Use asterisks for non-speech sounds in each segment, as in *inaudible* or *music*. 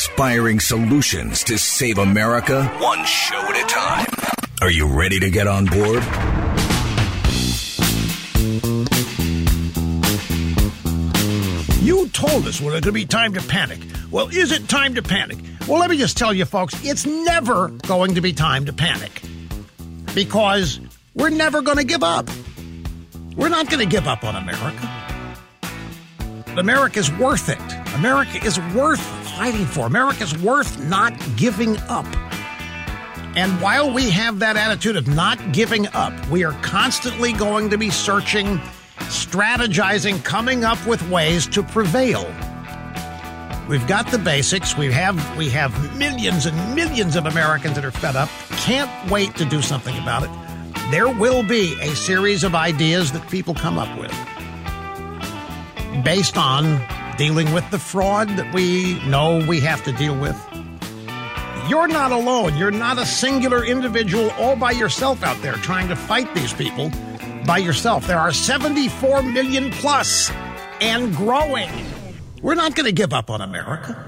inspiring solutions to save America one show at a time. Are you ready to get on board? You told us when it could be time to panic. Well, is it time to panic? Well, let me just tell you, folks, it's never going to be time to panic because we're never going to give up. We're not going to give up on America. America's worth it. America is worth fighting for. America's worth not giving up. And while we have that attitude of not giving up, we are constantly going to be searching strategizing, coming up with ways to prevail. We've got the basics. We have we have millions and millions of Americans that are fed up. Can't wait to do something about it. There will be a series of ideas that people come up with based on dealing with the fraud that we know we have to deal with. You're not alone. You're not a singular individual all by yourself out there trying to fight these people by yourself. There are 74 million plus and growing. We're not going to give up on America.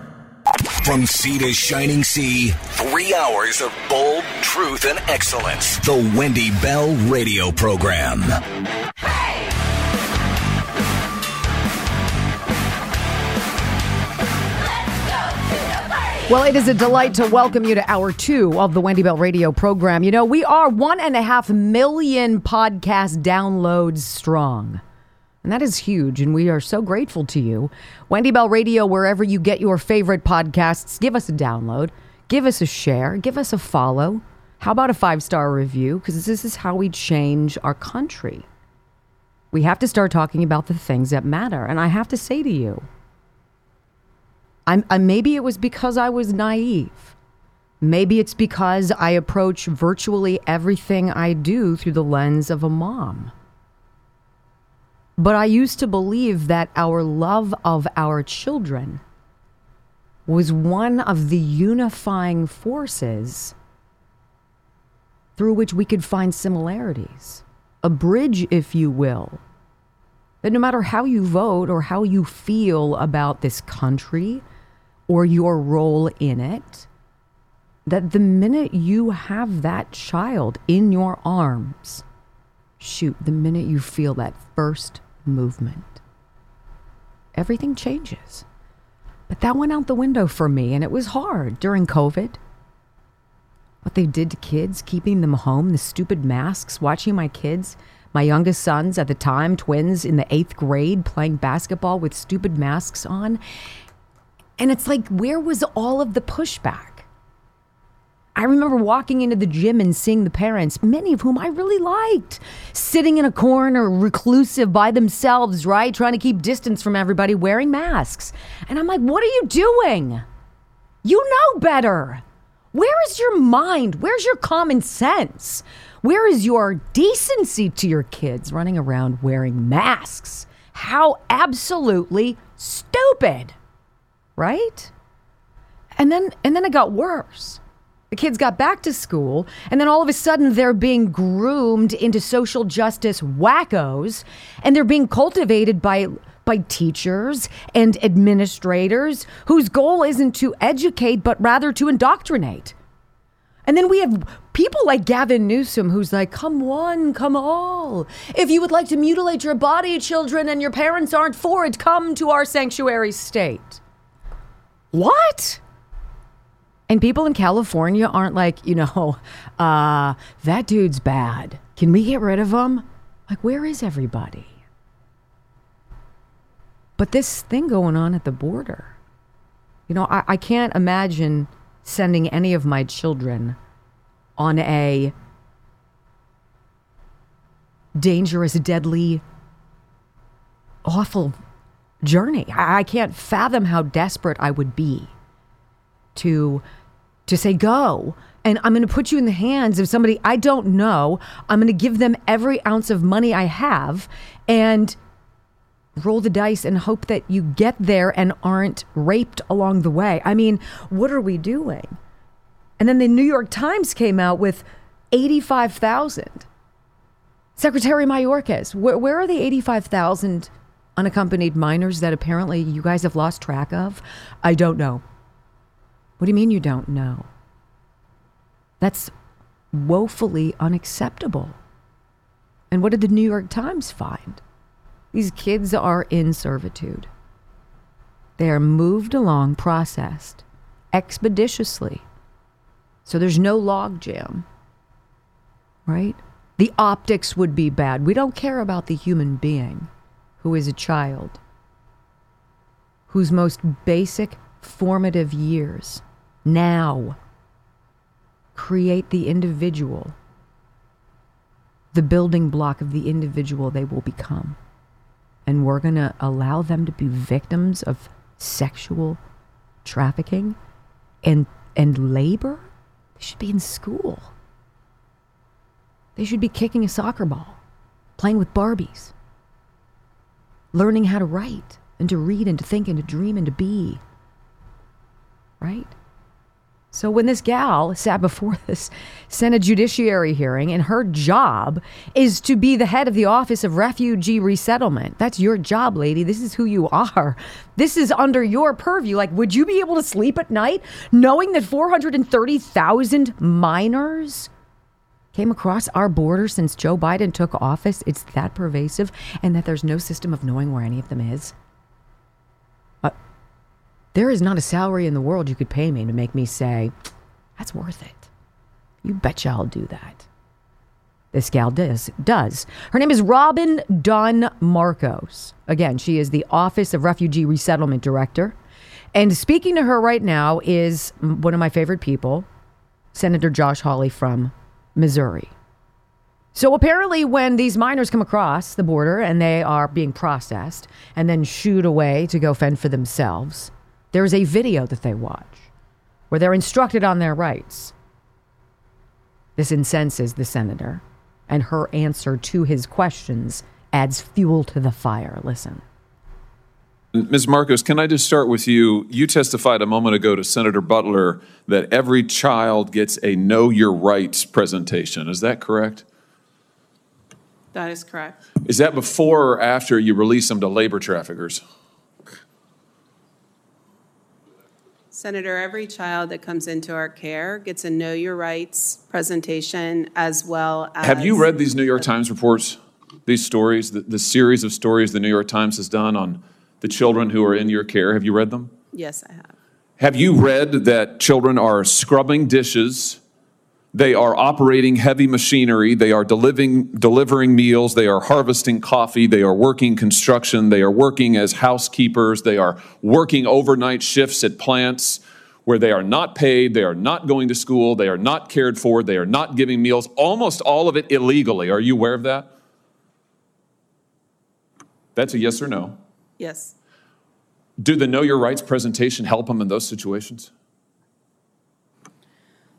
From sea to shining sea, three hours of bold truth and excellence. The Wendy Bell Radio Program. Well, it is a delight to welcome you to hour two of the Wendy Bell radio program. You know, we are one and a half million podcast downloads strong. And that is huge, and we are so grateful to you. Wendy Bell Radio, wherever you get your favorite podcasts, give us a download, give us a share, give us a follow. How about a five star review? Because this is how we change our country. We have to start talking about the things that matter. And I have to say to you, I'm, I, maybe it was because I was naive. Maybe it's because I approach virtually everything I do through the lens of a mom. But I used to believe that our love of our children was one of the unifying forces through which we could find similarities, a bridge, if you will. That no matter how you vote or how you feel about this country, or your role in it, that the minute you have that child in your arms, shoot, the minute you feel that first movement, everything changes. But that went out the window for me, and it was hard during COVID. What they did to kids, keeping them home, the stupid masks, watching my kids, my youngest sons at the time, twins in the eighth grade, playing basketball with stupid masks on. And it's like, where was all of the pushback? I remember walking into the gym and seeing the parents, many of whom I really liked, sitting in a corner, reclusive by themselves, right? Trying to keep distance from everybody, wearing masks. And I'm like, what are you doing? You know better. Where is your mind? Where's your common sense? Where is your decency to your kids running around wearing masks? How absolutely stupid right? And then and then it got worse. The kids got back to school, and then all of a sudden they're being groomed into social justice wackos, and they're being cultivated by by teachers and administrators whose goal isn't to educate but rather to indoctrinate. And then we have people like Gavin Newsom who's like, come one, come all. If you would like to mutilate your body, children, and your parents aren't for it, come to our sanctuary state. What? And people in California aren't like, you know, *laughs* uh, that dude's bad. Can we get rid of him? Like, where is everybody? But this thing going on at the border, you know, I, I can't imagine sending any of my children on a dangerous, deadly, awful journey. I can't fathom how desperate I would be to to say go and I'm going to put you in the hands of somebody I don't know. I'm going to give them every ounce of money I have and roll the dice and hope that you get there and aren't raped along the way. I mean, what are we doing? And then the New York Times came out with 85,000. Secretary Mayorkas, where are the 85,000 unaccompanied minors that apparently you guys have lost track of? I don't know. What do you mean you don't know? That's woefully unacceptable. And what did the New York Times find? These kids are in servitude. They are moved along, processed expeditiously. So there's no logjam, right? The optics would be bad. We don't care about the human being who is a child, whose most basic formative years now create the individual, the building block of the individual they will become. And we're going to allow them to be victims of sexual trafficking and, and labor? They should be in school. They should be kicking a soccer ball, playing with Barbies, learning how to write and to read and to think and to dream and to be. Right? So when this gal sat before *laughs* this Senate Judiciary hearing, and her job is to be the head of the Office of Refugee Resettlement. That's your job, lady. This is who you are. This is under your purview. Like, would you be able to sleep at night knowing that 430,000 minors came across our border since Joe Biden took office? It's that pervasive, and that there's no system of knowing where any of them is. Uh, there is not a salary in the world you could pay me to make me say, that's worth it. You betcha I'll do that. This gal does. does. Her name is Robin Dunn Marcos. Again, she is the Office of Refugee Resettlement Director. And speaking to her right now is one of my favorite people, Senator Josh Hawley from Missouri. So apparently, when these minors come across the border and they are being processed and then shooed away to go fend for themselves, there's a video that they watch where they're instructed on their rights. This incenses the senator, and her answer to his questions adds fuel to the fire. Listen. Ms. Marcos, can I just start with you? You testified a moment ago to Senator Butler that every child gets a Know Your Rights presentation. Is that correct? That is correct. Is that before or after you release them to labor traffickers? Senator, every child that comes into our care gets a Know Your Rights presentation as well as. Have you read these New York Times reports, these stories, the, the series of stories the New York Times has done on the children who are in your care? Have you read them? Yes, I have. Have you read that children are scrubbing dishes? They are operating heavy machinery. They are delivering, delivering meals. They are harvesting coffee. They are working construction. They are working as housekeepers. They are working overnight shifts at plants where they are not paid. They are not going to school. They are not cared for. They are not giving meals. Almost all of it illegally. Are you aware of that? That's a yes or no. Yes. Do the Know Your Rights presentation help them in those situations?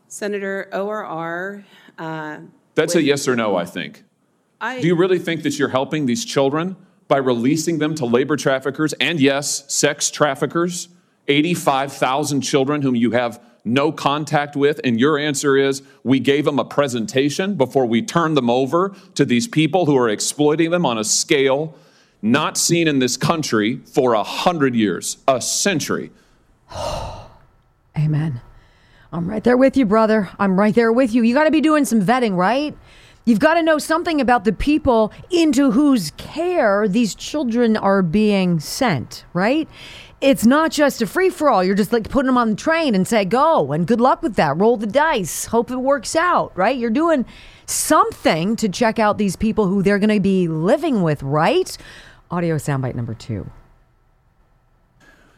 Senator ORR. Uh, That's a yes or no, I think. I, Do you really think that you're helping these children by releasing them to labor traffickers and, yes, sex traffickers? 85,000 children whom you have no contact with, and your answer is we gave them a presentation before we turned them over to these people who are exploiting them on a scale not seen in this country for a hundred years, a century. *sighs* Amen. I'm right there with you, brother. I'm right there with you. You got to be doing some vetting, right? You've got to know something about the people into whose care these children are being sent, right? It's not just a free for all. You're just like putting them on the train and say, go and good luck with that. Roll the dice. Hope it works out, right? You're doing something to check out these people who they're going to be living with, right? Audio soundbite number two.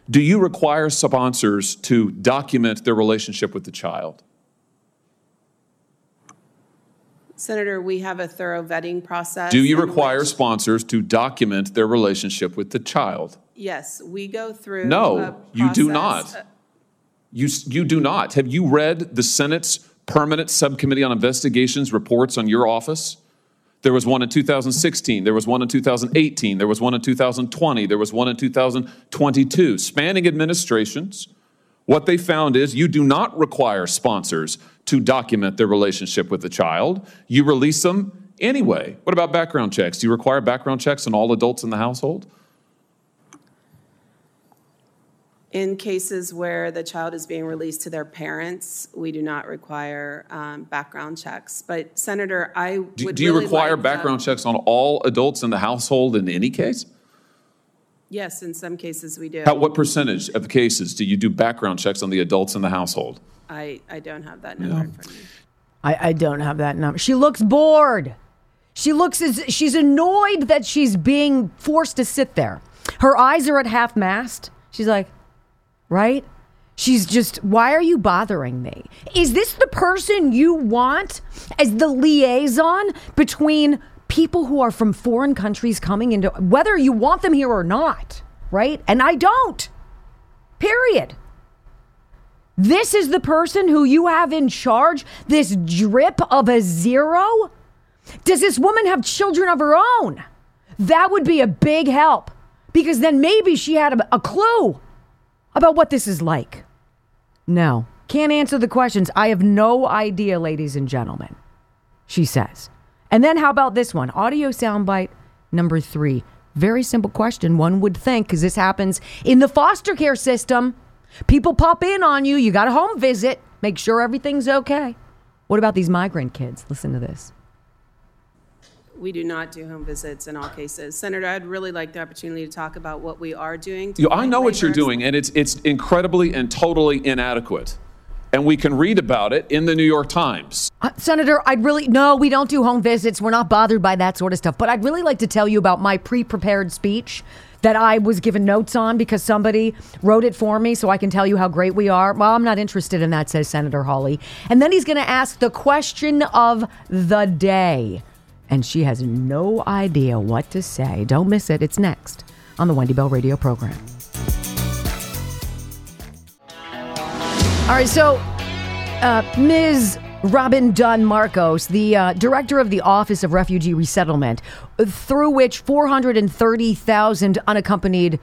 Do you require sponsors to document their relationship with the child? Senator, we have a thorough vetting process. Do you require which- sponsors to document their relationship with the child? Yes, we go through. No, a you do process- not. You, you do not. Have you read the Senate's Permanent Subcommittee on Investigations reports on your office? There was one in 2016, there was one in 2018, there was one in 2020, there was one in 2022, spanning administrations. What they found is you do not require sponsors to document their relationship with the child. You release them anyway. What about background checks? Do you require background checks on all adults in the household? In cases where the child is being released to their parents, we do not require um, background checks. But Senator, I would Do, do you really require like, background checks on all adults in the household in any case? Yes, in some cases we do. How, what percentage of cases do you do background checks on the adults in the household? I, I don't have that number in front of me. I, I don't have that number. She looks bored. She looks as she's annoyed that she's being forced to sit there. Her eyes are at half mast. She's like, right? She's just, why are you bothering me? Is this the person you want as the liaison between people who are from foreign countries coming into, whether you want them here or not, right? And I don't. Period. This is the person who you have in charge, this drip of a zero? Does this woman have children of her own? That would be a big help because then maybe she had a, a clue about what this is like. No, can't answer the questions. I have no idea, ladies and gentlemen, she says. And then how about this one? Audio soundbite number three. Very simple question, one would think, because this happens in the foster care system. People pop in on you, you got a home visit, make sure everything's okay. What about these migrant kids? Listen to this. We do not do home visits in all cases. Senator, I'd really like the opportunity to talk about what we are doing. to You, I know what you're doing, and it's, it's incredibly and totally inadequate. And we can read about it in the New York Times. Uh, Senator, I'd really, no, we don't do home visits. We're not bothered by that sort of stuff. But I'd really like to tell you about my pre prepared speech that I was given notes on because somebody wrote it for me so I can tell you how great we are. Well, I'm not interested in that, says Senator Hawley. And then he's going to ask the question of the day. And she has no idea what to say. Don't miss it. It's next on the Wendy Bell Radio program. All right, so uh, Ms. Robin Dunn Marcos, the uh, director of the Office of Refugee Resettlement, through which 430,000 unaccompanied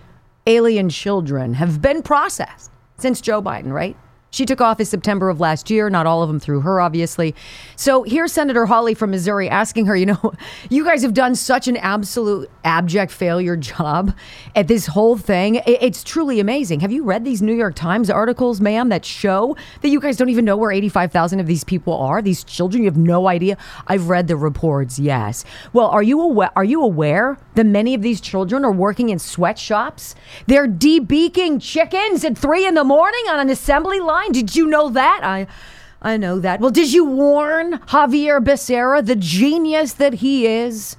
alien children have been processed since Joe Biden, right? She took office September of last year, not all of them through her, obviously. So here's Senator Hawley from Missouri asking her, you know, *laughs* you guys have done such an absolute abject failure job at this whole thing. It's truly amazing. Have you read these New York Times articles, ma'am, that show that you guys don't even know where 85,000 of these people are? These children, you have no idea. I've read the reports, yes. Well, are you aware, are you aware that many of these children are working in sweatshops? They're debeaking chickens at three in the morning on an assembly line. Did you know that? I, I know that. Well, did you warn Xavier Becerra, the genius that he is,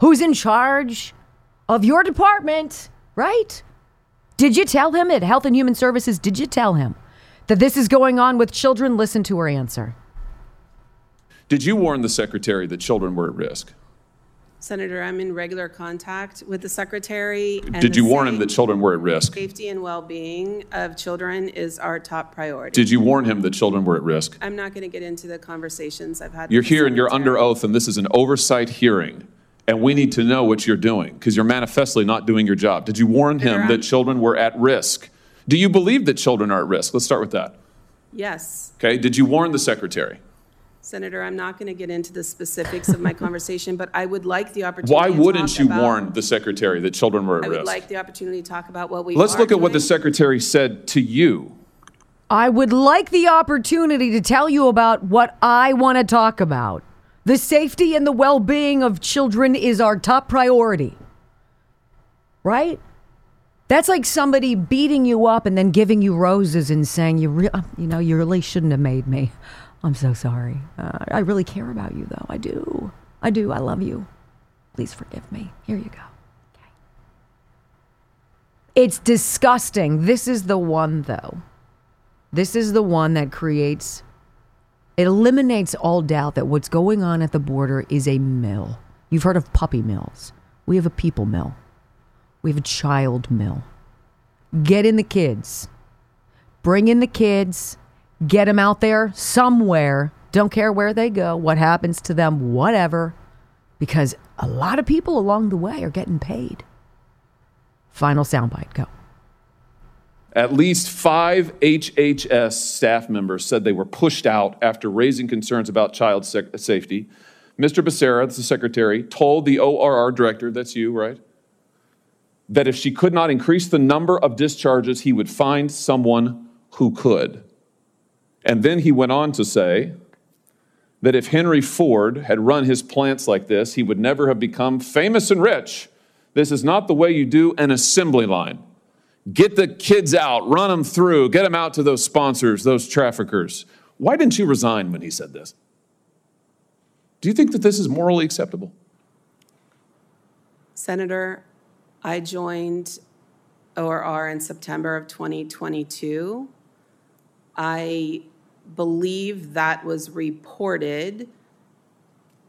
who's in charge of your department, right? Did you tell him at Health and Human Services? Did you tell him that this is going on with children? Listen to her answer. Did you warn the secretary that children were at risk? Senator, I'm in regular contact with the secretary. and Did the you warn him same- that children were at risk? Safety and well-being of children is our top priority. Did you warn him that children were at risk? I'm not going to get into the conversations I've had. You're with the here and you're under oath, and this is an oversight hearing. And we need to know what you're doing because you're manifestly not doing your job. Did you warn him I'm- that children were at risk? Do you believe that children are at risk? Let's start with that. Yes. Okay. Did you warn the secretary? Senator, I'm not going to get into the specifics of my *laughs* conversation, but I would like the opportunity. Why wouldn't talk you about- warn the secretary that children were at I would risk? like the opportunity to talk about what we Let's are look at what the secretary said to you. I would like the opportunity to tell you about what I want to talk about. The safety and the well being of children is our top priority. Right? That's like somebody beating you up and then giving you roses and saying, you, re- you know, you really shouldn't have made me. I'm so sorry. Uh, I really care about you, though. I do. I do. I love you. Please forgive me. Here you go. Okay. It's disgusting. This is the one, though. This is the one that creates, it eliminates all doubt that what's going on at the border is a mill. You've heard of puppy mills. We have a people mill, we have a child mill. Get in the kids, bring in the kids, get them out there somewhere. Don't care where they go, what happens to them, whatever, because a lot of people along the way are getting paid. Final soundbite, go. At least five HHS staff members said they were pushed out after raising concerns about child sec- safety. Mr. Becerra, that's the secretary, told the ORR director, that's you, right? that if she could not increase the number of discharges, he would find someone who could. And then he went on to say that if Henry Ford had run his plants like this, he would never have become famous and rich. This is not the way you do an assembly line. Get the kids out, run them through, get them out to those sponsors, those traffickers. Why didn't you resign when he said this? Do you think that this is morally acceptable? Senator, I joined ORR in September of 2022. I believe that was reported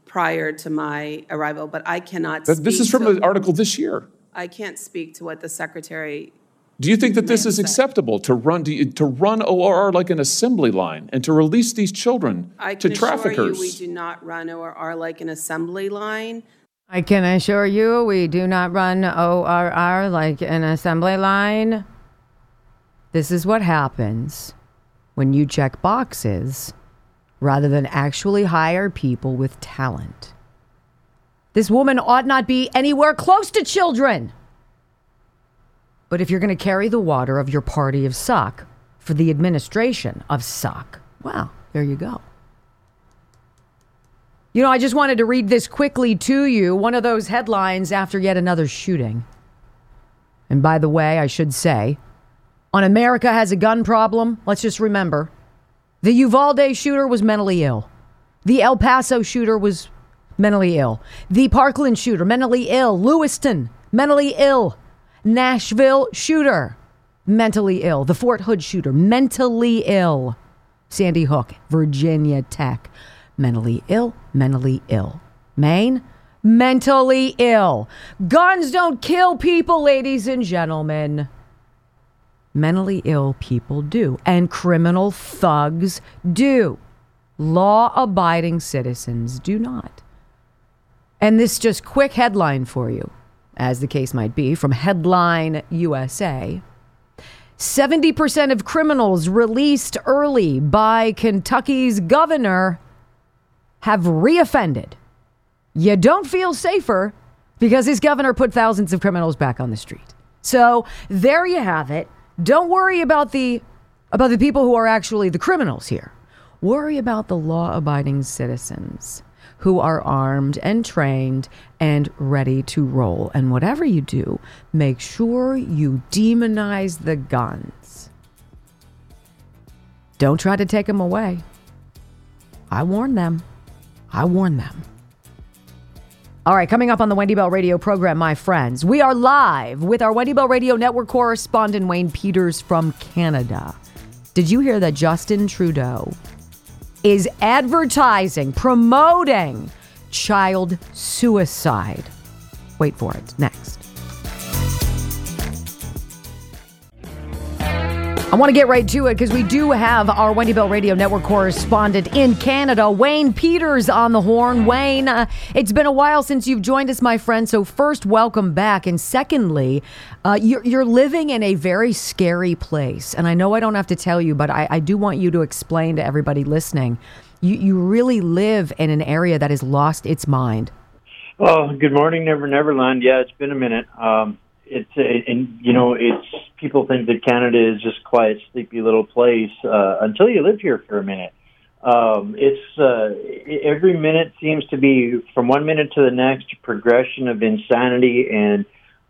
prior to my arrival, but I cannot That- This is from to- an article this year. I can't speak to what the secretary, Do you think that this is sir. acceptable to run to, to run ORR like an assembly line and to release these children I to can assure you, traffickers? we do not run ORR like an assembly line. I can assure you we do not run ORR like an assembly line. This is what happens when you check boxes rather than actually hire people with talent. This woman ought not be anywhere close to children. But if you're going to carry the water of your party of suck for the administration of suck, well, there you go. You know, I just wanted to read this quickly to you. One of those headlines after yet another shooting. And by the way, I should say, on America has a gun problem, let's just remember the Uvalde shooter was mentally ill. The El Paso shooter was mentally ill. The Parkland shooter, mentally ill. Lewiston, mentally ill. Nashville shooter, mentally ill. The Fort Hood shooter, mentally ill. Sandy Hook, Virginia Tech, mentally ill, mentally ill. Maine, mentally ill. Guns don't kill people, ladies and gentlemen. Mentally ill people do, and criminal thugs do. Law abiding citizens do not. And this just quick headline for you, as the case might be, from Headline USA. 70% of criminals released early by Kentucky's governor have reoffended. You don't feel safer because his governor put thousands of criminals back on the street. So there you have it. Don't worry about the about the people who are actually the criminals here. Worry about the law-abiding citizens who are armed and trained and ready to roll. And whatever you do, make sure you demonize the guns. Don't try to take them away. I warn them. I warn them. All right, coming up on the Wendy Bell Radio program, my friends, we are live with our Wendy Bell Radio Network correspondent, Wayne Peters from Canada. Did you hear that Justin Trudeau is advertising, promoting child suicide? Wait for it. Next. I want to get right to it because we do have our Wendy Bell Radio Network correspondent in Canada, Wayne Peters, on the horn. Wayne, uh, it's been a while since you've joined us, my friend. So, first, welcome back. And secondly, uh, you're, you're living in a very scary place. And I know I don't have to tell you, but I, I do want you to explain to everybody listening. You, you really live in an area that has lost its mind. Oh, good morning, Never Neverland. Yeah, it's been a minute. Um, it's uh, and you know, it's people think that Canada is just a quiet, sleepy little place uh, until you live here for a minute. Um, it's uh, every minute seems to be from one minute to the next progression of insanity, and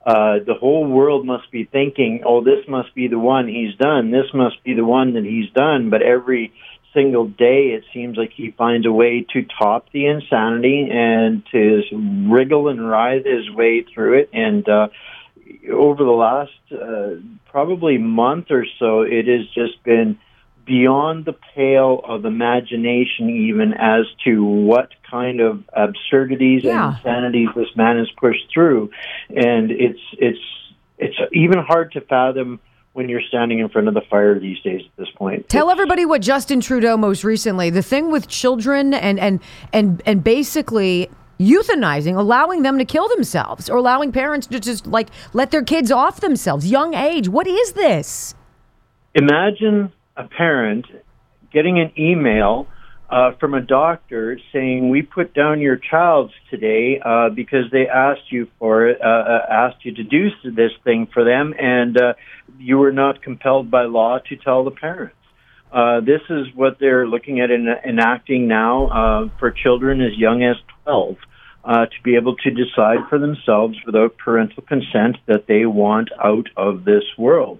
uh, the whole world must be thinking, "Oh, this must be the one he's done. This must be the one that he's done." But every single day, it seems like he finds a way to top the insanity and to wriggle and writhe his way through it. And uh, over the last uh, probably month or so, it has just been beyond the pale of imagination, even as to what kind of absurdities Yeah. and insanities this man has pushed through. And it's it's it's even hard to fathom when you're standing in front of the fire these days at this point. Tell everybody what Justin Trudeau most recently, the thing with children and and and and basically euthanizing, allowing them to kill themselves or allowing parents to just like let their kids off themselves, young age. What is this? imagine a parent getting an email uh, from a doctor saying, "We put down your child today uh, because they asked you for it, uh, uh, asked you to do this thing for them, and uh, you were not compelled by law to tell the parents." Uh, this is what they're looking at in, enacting now uh, for children as young as 12 uh, to be able to decide for themselves without parental consent that they want out of this world.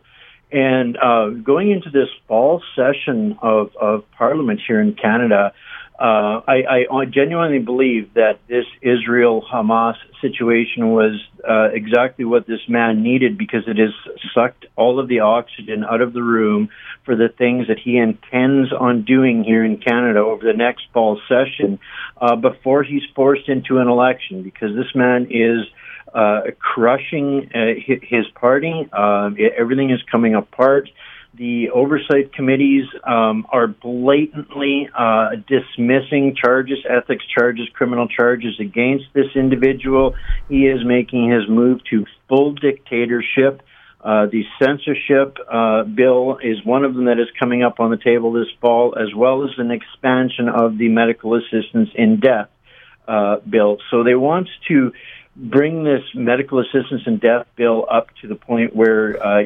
And uh, going into this fall session of, of Parliament here in Canada, uh, I, I, genuinely believe that this Israel Hamas situation was uh, exactly what this man needed because it has sucked all of the oxygen out of the room for the things that he intends on doing here in Canada over the next fall session uh, before he's forced into an election because this man is uh, crushing uh, his party. Uh, everything is coming apart. The oversight committees um, are blatantly uh, dismissing charges, ethics charges, criminal charges against this individual. He is making his move to full dictatorship. Uh, the censorship uh, bill is one of them that is coming up on the table this fall, as well as an expansion of the medical assistance in death uh, bill. So they want to bring this medical assistance in death bill up to the point where uh,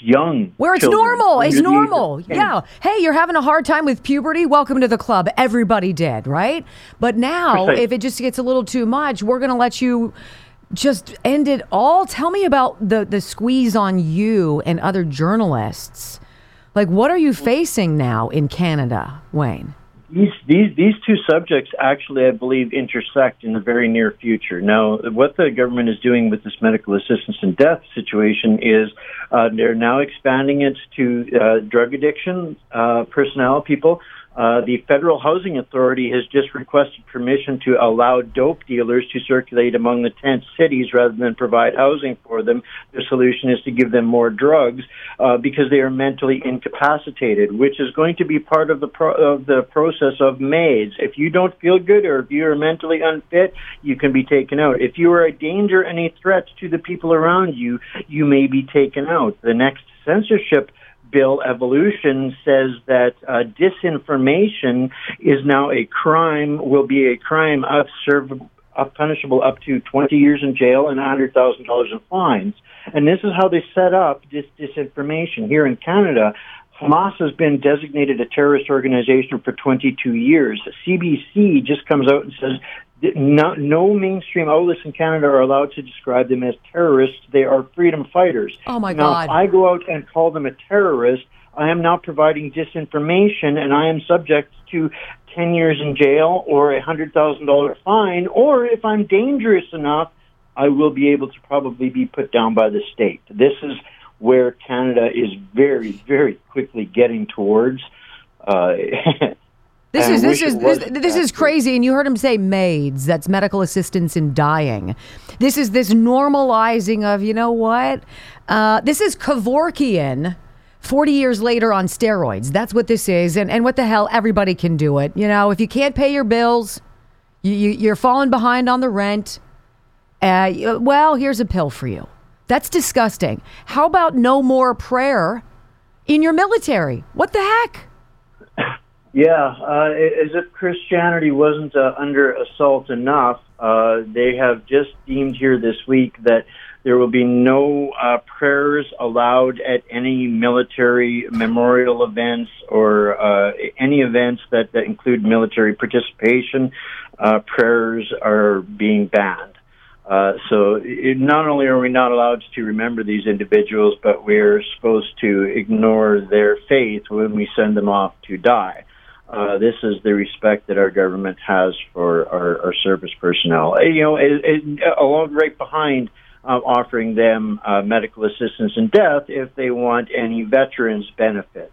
young where it's children, normal it's normal. yeah. Hey you're having a hard time with puberty? Welcome to the club. Everybody did right? But now if it just gets a little too much we're going to let you just end it all? Tell me about the the squeeze on you and other journalists. Like what are you facing now in canada wayne these these these two subjects actually, I believe, intersect in the very near future. Now, what the government is doing with this medical assistance in death situation is uh, they're now expanding it to uh, drug addiction uh, personnel, people uh, the Federal Housing Authority has just requested permission to allow dope dealers to circulate among the tent cities rather than provide housing for them. The solution is to give them more drugs uh, because they are mentally incapacitated, which is going to be part of the pro- of the process of MAIDs. If you don't feel good or if you are mentally unfit, you can be taken out. If you are a danger and a threat to the people around you, you may be taken out. The next censorship bill evolution says that uh, disinformation is now a crime, will be a crime of serve, punishable up to 20 years in jail and $100,000 in fines. And this is how they set up this disinformation. Here in Canada, Hamas has been designated a terrorist organization for 22 years. CBC just comes out and says no, no mainstream outlets in Canada are allowed to describe them as terrorists. They are freedom fighters. Oh my now, God! If I go out and call them a terrorist, I am now providing disinformation, and I am subject to ten years in jail or a hundred thousand dollar fine. Or if I'm dangerous enough, I will be able to probably be put down by the state. This is where Canada is very, very quickly getting towards. Uh, *laughs* This is this is this, this is crazy, and you heard him say MAIDs. That's medical assistance in dying. This is this normalizing of you know what? Uh, this is Kevorkian. 40 years later on steroids. That's what this is. And, and what the hell? Everybody can do it. You know, if you can't pay your bills, you, you, you're falling behind on the rent. Uh, well, here's a pill for you. That's disgusting. How about no more prayer in your military? What the heck? Yeah, uh, as if Christianity wasn't uh, under assault enough, uh, they have just deemed here this week that there will be no uh, prayers allowed at any military memorial events or uh, any events that, that include military participation. Uh, prayers are being banned. Uh, so it, not only are we not allowed to remember these individuals, but we're supposed to ignore their faith when we send them off to die. Uh, this is the respect that our government has for our, our service personnel. You know, it, it, along right behind uh, offering them uh, medical assistance in death if they want any veterans benefits.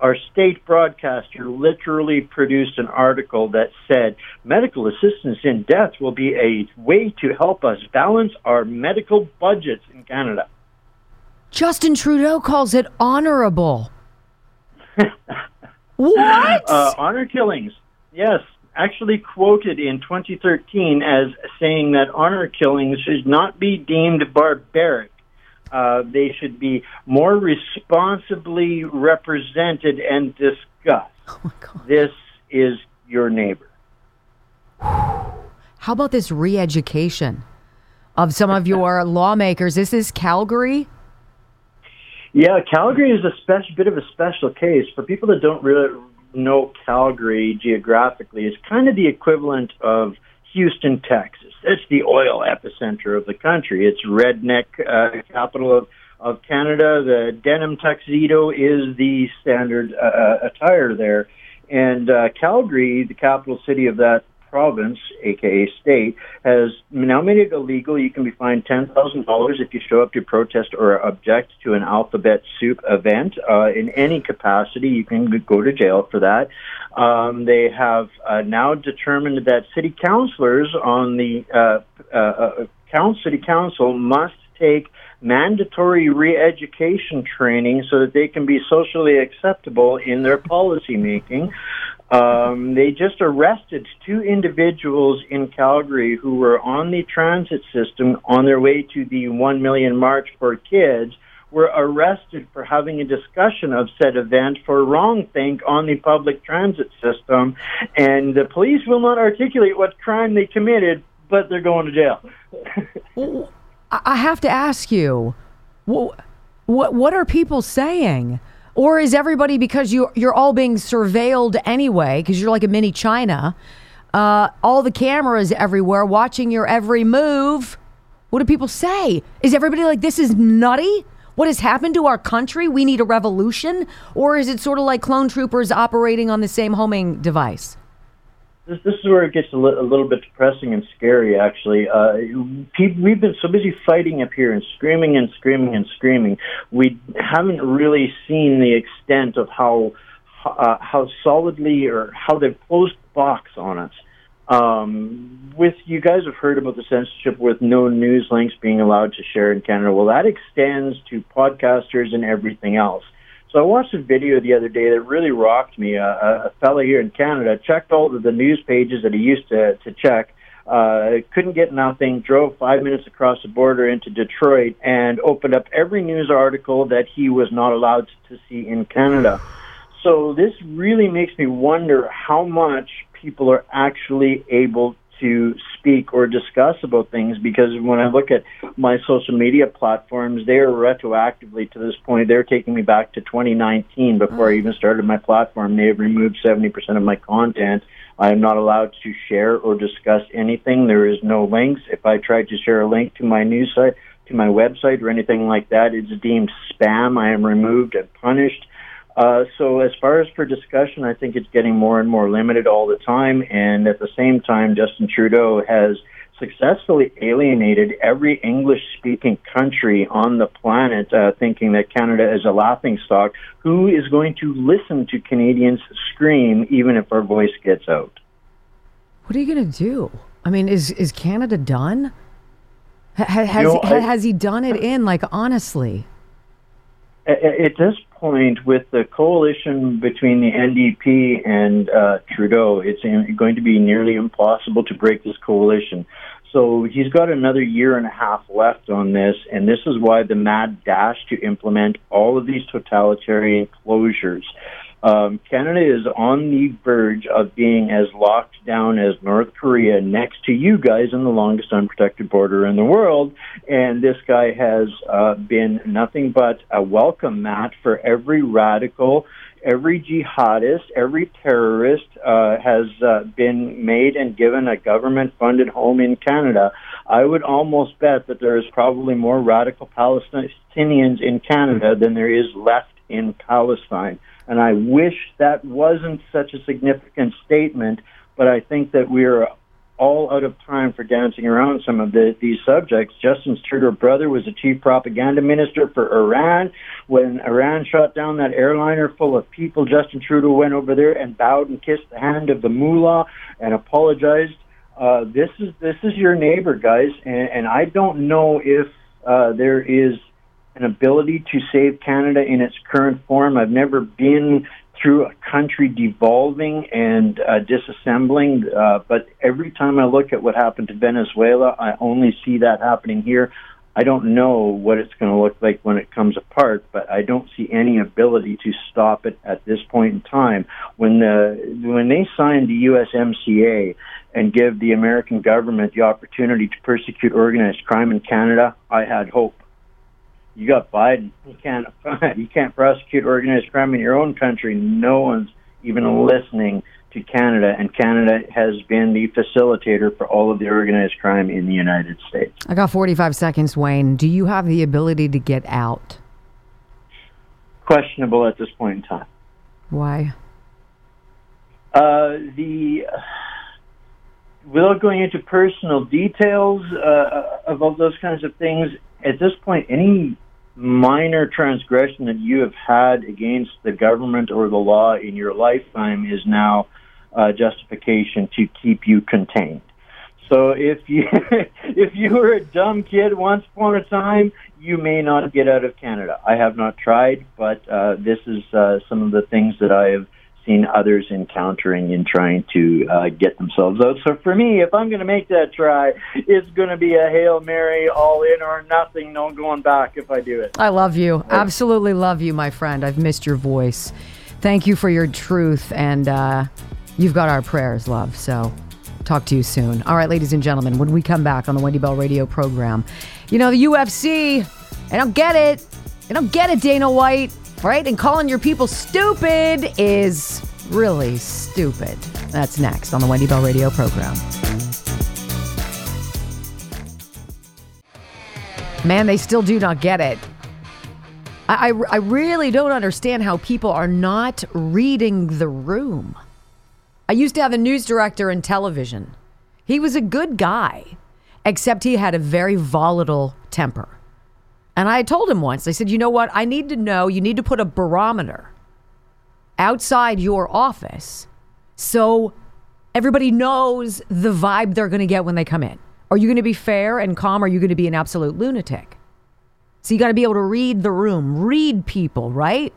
Our state broadcaster literally produced an article that said medical assistance in death will be a way to help us balance our medical budgets in Canada. Justin Trudeau calls it honorable. *laughs* What? Uh, honor killings. Yes, actually quoted in 2013 as saying that honor killings should not be deemed barbaric. Uh, they should be more responsibly represented and discussed. Oh my God. This is your neighbor. How about this re education of some of your lawmakers? This is Calgary. Yeah, Calgary is a special bit of a special case for people that don't really know Calgary geographically. It's kind of the equivalent of Houston, Texas. It's the oil epicenter of the country. It's redneck uh, capital of of Canada. The denim tuxedo is the standard uh, uh attire there, and uh, Calgary, the capital city of that province, aka state, has now made it illegal. You can be fined ten thousand dollars if you show up to protest or object to an alphabet soup event uh, in any capacity. You can go to jail for that. Um, they have uh, now determined that city councilors on the uh, uh, uh city council must take mandatory re-education training so that they can be socially acceptable in their policy making. Um, they just arrested two individuals in Calgary who were on the transit system on their way to the 1 million March for Kids, were arrested for having a discussion of said event for wrongthink on the public transit system. And the police will not articulate what crime they committed, but they're going to jail. *laughs* I have to ask you, what, what, what are people saying? Or is everybody because you you're all being surveilled anyway because you're like a mini China, uh, all the cameras everywhere watching your every move? What do people say? Is everybody like this is nutty? What has happened to our country? We need a revolution, or is it sort of like clone troopers operating on the same homing device? This, this is where it gets a, li- a little bit depressing and scary. Actually, uh, we've been so busy fighting up here and screaming and screaming and screaming. We haven't really seen the extent of how uh, how solidly or how they've closed the box on us. Um, with you guys have heard about the censorship with no news links being allowed to share in Canada. Well, that extends to podcasters and everything else. So I watched a video the other day that really rocked me. Uh, a fella here in Canada checked all of the news pages that he used to to check. Uh, couldn't get nothing. Drove five minutes across the border into Detroit and opened up every news article that he was not allowed to see in Canada. So this really makes me wonder how much people are actually able to speak or discuss about things because when I look at my social media platforms, they are retroactively to this point. They're taking me back to 2019 before I oh. even started my platform. They have removed 70% of my content. I am not allowed to share or discuss anything. There is no links. If I try to share a link to my news site, to my website or anything like that, it's deemed spam. I am removed and punished. Uh, so as far as for discussion, I think it's getting more and more limited all the time. And at the same time, Justin Trudeau has successfully alienated every English speaking country on the planet, uh, thinking that Canada is a laughing stock. Who is going to listen to Canadians scream even if our voice gets out? What are you going to do? I mean, is, is Canada done? has, you know, I, has he done it in, like, honestly? At this point, with the coalition between the NDP and uh, Trudeau, it's going to be nearly impossible to break this coalition. So he's got another year and a half left on this, and this is why the mad dash to implement all of these totalitarian closures. Um, Canada is on the verge of being as locked down as North Korea next to you guys in the longest unprotected border in the world. And this guy has uh, been nothing but a welcome mat for every radical, every jihadist, every terrorist uh, has uh, been made and given a government funded home in Canada. I would almost bet that there is probably more radical Palestinians in Canada than there is left in Palestine. And I wish that wasn't such a significant statement, but I think that we're all out of time for dancing around some of the, these subjects. Justin Trudeau's brother was the chief propaganda minister for Iran. When Iran shot down that airliner full of people, Justin Trudeau went over there and bowed and kissed the hand of the mullah and apologized. Uh, this is this is your neighbor, guys, and, and I don't know if uh, there is an ability to save Canada in its current form. I've never been through a country devolving and uh, disassembling, uh, but every time I look at what happened to Venezuela, I only see that happening here. I don't know what it's going to look like when it comes apart, but I don't see any ability to stop it at this point in time. When the when they signed the USMCA and give the American government the opportunity to persecute organized crime in Canada, I had hope. You got Biden. You can't *laughs* you can't prosecute organized crime in your own country. No one's even listening to Canada, and Canada has been the facilitator for all of the organized crime in the United States. I got 45 seconds, Wayne. Do you have the ability to get out? Questionable at this point in time. Why? Uh, the without going into personal details uh, about those kinds of things, at this point, any minor transgression that you have had against the government or the law in your lifetime is now uh, justification to keep you contained. So if you *laughs* if you were a dumb kid once upon a time, you may not get out of Canada. I have not tried, but uh, this is uh, some of the things that I have seen others encountering in trying to uh, get themselves out. So for me, if I'm going to make that try, it's going to be a hail mary, all in or nothing, no going back if I do it. I love you, absolutely love you, my friend. I've missed your voice. Thank you for your truth and. Uh, You've got our prayers, love. So talk to you soon. All right, ladies and gentlemen, when we come back on the Wendy Bell radio program, you know, the UFC, I don't get it. I don't get it, Dana White, right? And calling your people stupid is really stupid. That's next on the Wendy Bell radio program. Man, they still do not get it. I, I, I really don't understand how people are not reading the room. I used to have a news director in television. He was a good guy, except he had a very volatile temper. And I told him once, I said, you know what? I need to know, you need to put a barometer outside your office so everybody knows the vibe they're going to get when they come in. Are you going to be fair and calm? Or are you going to be an absolute lunatic? So you got to be able to read the room, read people, right?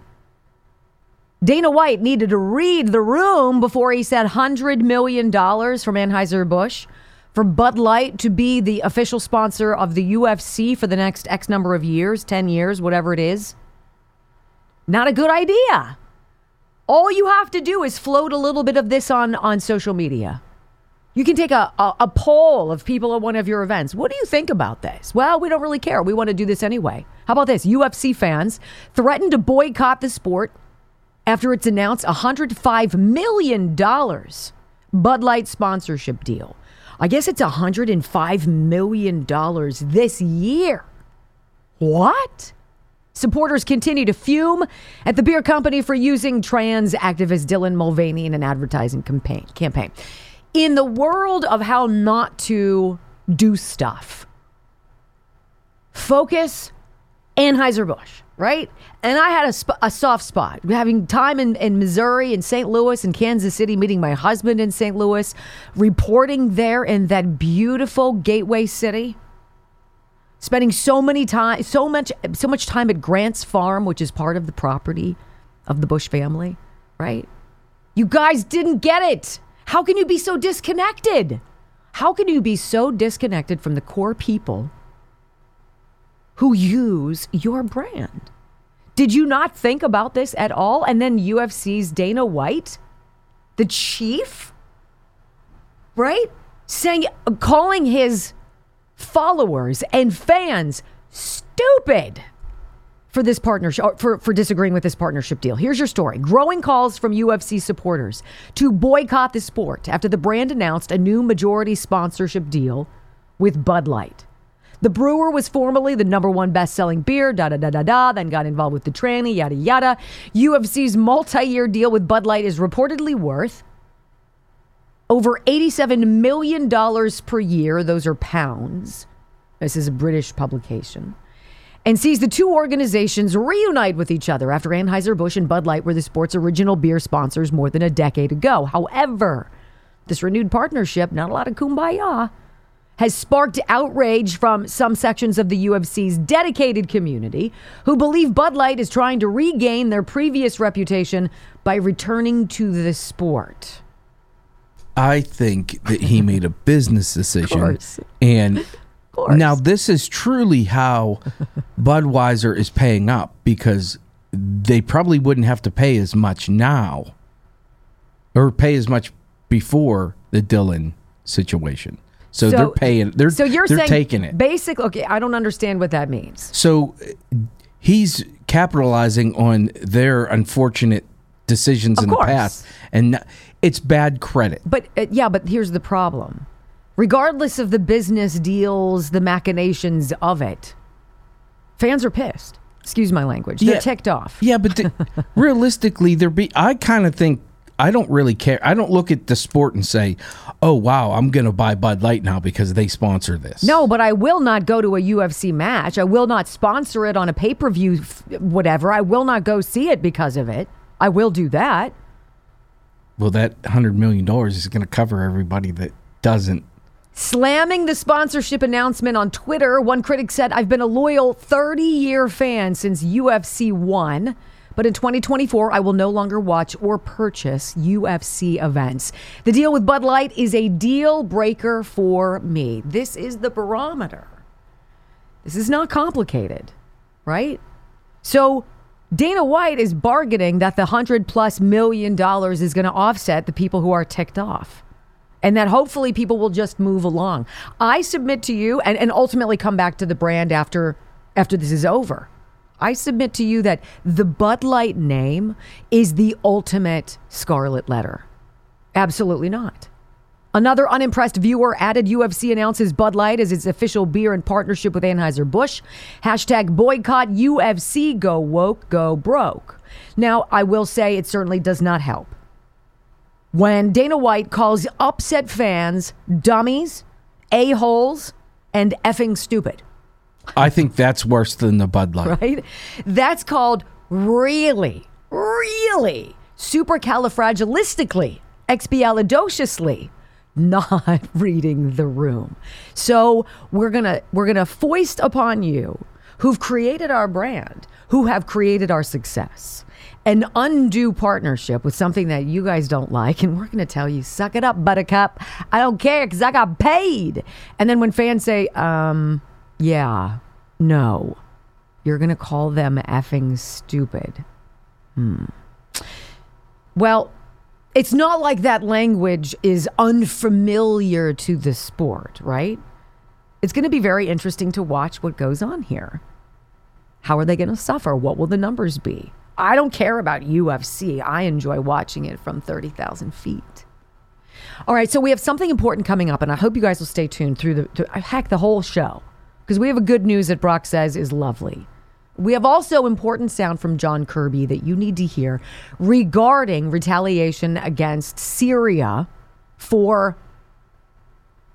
Dana White needed to read the room before he said $100 million from Anheuser-Busch for Bud Light to be the official sponsor of the UFC for the next X number of years, 10 years, whatever it is. Not a good idea. All you have to do is float a little bit of this on, on social media. You can take a, a, a poll of people at one of your events. What do you think about this? Well, we don't really care. We want to do this anyway. How about this? UFC fans threatened to boycott the sport after it's announced a $105 million Bud Light sponsorship deal. I guess it's $105 million this year. What? Supporters continue to fume at the beer company for using trans activist Dylan Mulvaney in an advertising campaign. campaign. In the world of how not to do stuff, focus Anheuser-Busch right? And I had a, sp- a soft spot, having time in, in Missouri and St. Louis and Kansas City, meeting my husband in St. Louis, reporting there in that beautiful gateway city. Spending so many time, so much, so much time at Grant's Farm, which is part of the property of the Busch family, right? You guys didn't get it. How can you be so disconnected? How can you be so disconnected from the core people who use your brand. Did you not think about this at all? And then UFC's Dana White, the chief, right? Saying, calling his followers and fans stupid for this partnership for, for disagreeing with this partnership deal. Here's your story. Growing calls from UFC supporters to boycott the sport after the brand announced a new majority sponsorship deal with Bud Light. The brewer was formerly the number one best selling beer, da da da da da, then got involved with the tranny, yada yada. UFC's multi year deal with Bud Light is reportedly worth over $87 million per year. Those are pounds. This is a British publication. And sees the two organizations reunite with each other after Anheuser-Busch and Bud Light were the sport's original beer sponsors more than a decade ago. However, this renewed partnership, not a lot of kumbaya, has sparked outrage from some sections of the UFC's dedicated community who believe Bud Light is trying to regain their previous reputation by returning to the sport. I think that he made a *laughs* business decision and course. Now, this is truly how *laughs* Budweiser is paying up because they probably wouldn't have to pay as much now or pay as much before the Dylan situation. So, they're paying. They're so you're they're saying taking it. Basically, okay. I don't understand what that means. So he's capitalizing on their unfortunate decisions Of in course. the past, and it's bad credit. But uh, yeah, but here's the problem. Regardless of the business deals, the machinations of it, fans are pissed. Excuse my language. They're Yeah. ticked off. Yeah, but the, *laughs* realistically, there be. I kind of think I don't really care. I don't look at the sport and say, "Oh wow, I'm going to buy Bud Light now because they sponsor this." No, but I will not go to a UFC match. I will not sponsor it on a pay per view, whatever. I will not go see it because of it. I will do that. Well, that hundred million dollars is going to cover everybody that doesn't. Slamming the sponsorship announcement on Twitter, one critic said, I've been a loyal 30 year fan since UFC 1, but in 2024, I will no longer watch or purchase UFC events. The deal with Bud Light is a deal breaker for me. This is the barometer. This is not complicated, right? So Dana White is bargaining that the 100 plus million dollars is going to offset the people who are ticked off and that hopefully people will just move along. I submit to you and, and ultimately come back to the brand after after this is over. I submit to you that the Bud Light name is the ultimate scarlet letter. Absolutely not. Another unimpressed viewer added UFC announces Bud Light as its official beer in partnership with Anheuser-Busch. Hashtag boycott UFC, go woke, go broke. Now, I will say it certainly does not help when Dana White calls upset fans dummies, a-holes, and effing stupid, I think that's worse than the Bud Light. right? That's called really, really supercalifragilistically, expialidociously not *laughs* reading the room. So we're gonna we're gonna foist upon you who've created our brand, who have created our success, an undue partnership with something that you guys don't like, and we're gonna tell you, suck it up, buttercup. I don't care because I got paid. And then when fans say, um, yeah, no, you're gonna call them effing stupid. Hmm. Well, it's not like that language is unfamiliar to the sport, right? It's going to be very interesting to watch what goes on here. How are they going to suffer? What will the numbers be? I don't care about UFC. I enjoy watching it from 30,000 feet. All right, so we have something important coming up, and I hope you guys will stay tuned through the, to, heck, the whole show, because we have a good news that Brock says is lovely. We have also important sound from John Kirby that you need to hear regarding retaliation against Syria for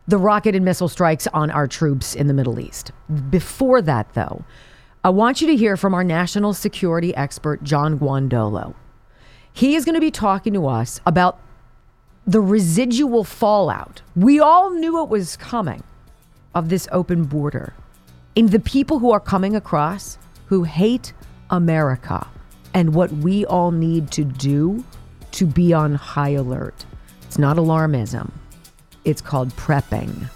the rocket and missile strikes on our troops in the Middle East. Before that, though, I want you to hear from our national security expert, John Guandolo. He is going to be talking to us about the residual fallout. We all knew it was coming of this open border. And the people who are coming across who hate America and what we all need to do to be on high alert. It's not alarmism, it's called prepping.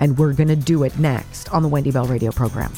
And we're going to do it next on the Wendy Bell radio program.